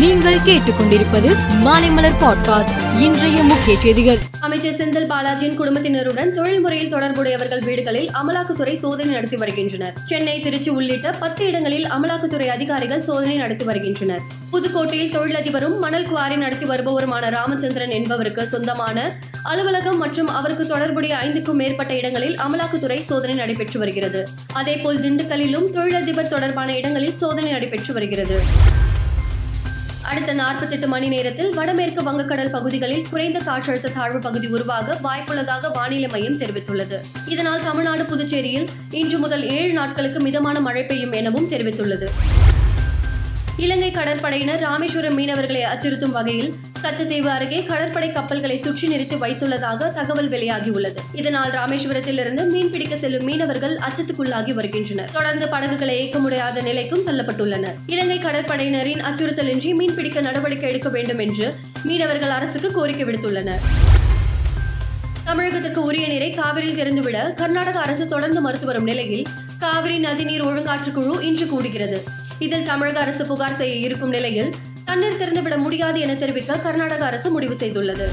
நீங்கள் கேட்டுக்கொண்டிருப்பது மாலைமலர் பாட்காஸ்ட். இன்றைய முக்கிய செய்திகள். அமைச்சர் செந்தில் பாலாஜியின் குடும்பத்தினருடன் தொழில்முறையில் தொடர்புடையவர்கள் வீடுகளில் அமலாக்கத்துறை சோதனை நடத்தி வருகின்றனர். சென்னை திருச்சி உள்ளிட்ட பத்து இடங்களில் அமலாக்கத்துறை அதிகாரிகள் சோதனை நடத்தி வருகின்றனர். புதுக்கோட்டையில் தொழிலதிபரும் மணல் குவாரி நடத்தி வருபவருமான ராமச்சந்திரன் என்பவருக்கு சொந்தமான அலுவலகம் மற்றும் அவருக்கு தொடர்புடைய ஐந்துக்கும் மேற்பட்ட இடங்களில் அமலாக்கத்துறை சோதனை நடைபெற்று வருகிறது. அதேபோல் திண்டுக்கல்லிலும் தொழிலதிபர் தொடர்பான இடங்களில் சோதனை நடைபெற்று வருகிறது. அடுத்த 48 மணி நேரத்தில் வடமேற்கு வங்கக்கடல் பகுதிகளில் குறைந்த காற்றழுத்த தாழ்வு பகுதி உருவாக வாய்ப்புள்ளதாக வானிலை மையம் தெரிவித்துள்ளது. இதனால் தமிழ்நாடு புதுச்சேரியில் இன்று முதல் ஏழு நாட்களுக்கு மிதமான மழை பெய்யும் எனவும் தெரிவித்துள்ளது. இலங்கை கடற்படையினர் ராமேஸ்வரம் மீனவர்களை அச்சுறுத்தும் வகையில் கச்சத்தீவு அருகே கடற்படை கப்பல்களை சுற்றி நிறுத்தி வைத்துள்ளதாக தகவல் வெளியாகியுள்ளது. இதனால் ராமேஸ்வரத்திலிருந்து மீன்பிடிக்க செல்லும் மீனவர்கள் அச்சத்துக்குள்ளாகி வருகின்றனர். தொடர்ந்து படகுகளை இயக்க முடியாத நிலைக்கும் தள்ளப்பட்டுள்ளனர். இலங்கை கடற்படையினரின் அச்சுறுத்தலின்றி மீன்பிடிக்க நடவடிக்கை எடுக்க வேண்டும் என்று மீனவர்கள் அரசுக்கு கோரிக்கை விடுத்துள்ளனர். தமிழகத்துக்கு உரிய நீரை காவிரியில் திறந்துவிட கர்நாடக அரசு தொடர்ந்து மறுத்து வரும் நிலையில் காவிரி நதிநீர் ஒழுங்காற்று குழு இன்று கூடுகிறது. இதில் தமிழக அரசு புகார் செய்ய இருக்கும் நிலையில் தண்ணீர் திறந்துவிட முடியாது என தெரிவிக்க கர்நாடக அரசு முடிவு செய்துள்ளது.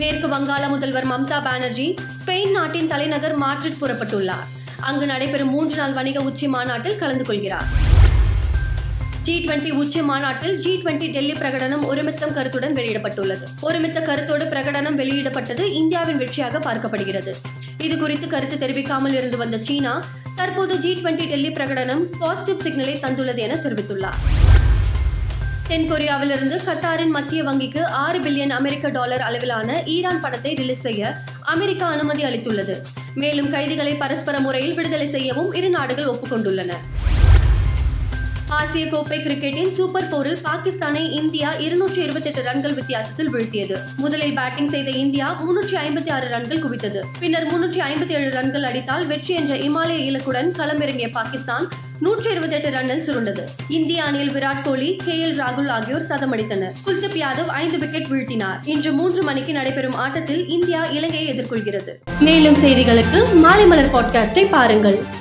மேற்கு வங்காள முதல்வர் மம்தா பானர்ஜி ஸ்பெயின் நாட்டின் தலைநகர் மாட்ரிட் புறப்பட்டுள்ளார். அங்கு நடைபெறும் மூன்று நாள் வணிக உச்சி மாநாட்டில் கலந்து கொள்கிறார். ஜி டுவெண்டி உச்சி மாநாட்டில் ஜி டுவெண்டி டெல்லி பிரகடனம் ஒருமித்தம் கருத்துடன் வெளியிடப்பட்டுள்ளது. ஒருமித்த கருத்தோடு பிரகடனம் வெளியிடப்பட்டது இந்தியாவின் வெற்றியாக பார்க்கப்படுகிறது. இது குறித்து கருத்து தெரிவிக்காமல் இருந்து வந்த சீனா தற்போது ஜி டுவெண்டி டெல்லி பிரகடனம் பாசிட்டிவ் சிக்னலை தந்துள்ளது என தெரிவித்துள்ளார். தென்கொரியாவிலிருந்து கத்தாரின் மத்திய வங்கிக்கு ஆறு பில்லியன் அமெரிக்க டாலர் அளவிலான ஈரான் பணத்தை ரிலீஸ் செய்ய அமெரிக்கா அனுமதி அளித்துள்ளது. மேலும் கைதிகளை பரஸ்பர முறையில் விடுதலை செய்யவும் இரு நாடுகள் ஒப்புக்கொண்டுள்ளன. ஆசிய கோப்பை கிரிக்கெட்டின் சூப்பர் போரில் பாகிஸ்தானை இந்தியா இருநூற்றி இருபத்தெட்டு ரன்கள் வித்தியாசத்தில் வீழ்த்தியது. முதலில் பேட்டிங் செய்த இந்தியா முன்னூற்றி ஐம்பத்தி ஆறு ரன்கள் குவித்தது. பின்னர் முன்னூற்றி ஐம்பத்தி ஏழு ரன்கள் அடித்தால் வெற்றி என்ற இமாலய இலக்குடன் களமிறங்கிய பாகிஸ்தான் நூற்றி இருபத்தி எட்டு ரன்னில் சுருண்டது. இந்திய அணியில் விராட் கோலி கே எல் ராகுல் ஆகியோர் சதமடித்தனர். குல்தீப் யாதவ் ஐந்து விக்கெட் வீழ்த்தினார். இன்று மூன்று மணிக்கு நடைபெறும் ஆட்டத்தில் இந்தியா இலங்கையை எதிர்கொள்கிறது. மேலும் செய்திகளுக்கு மாலை மலர் பாட்காஸ்டை பாருங்கள்.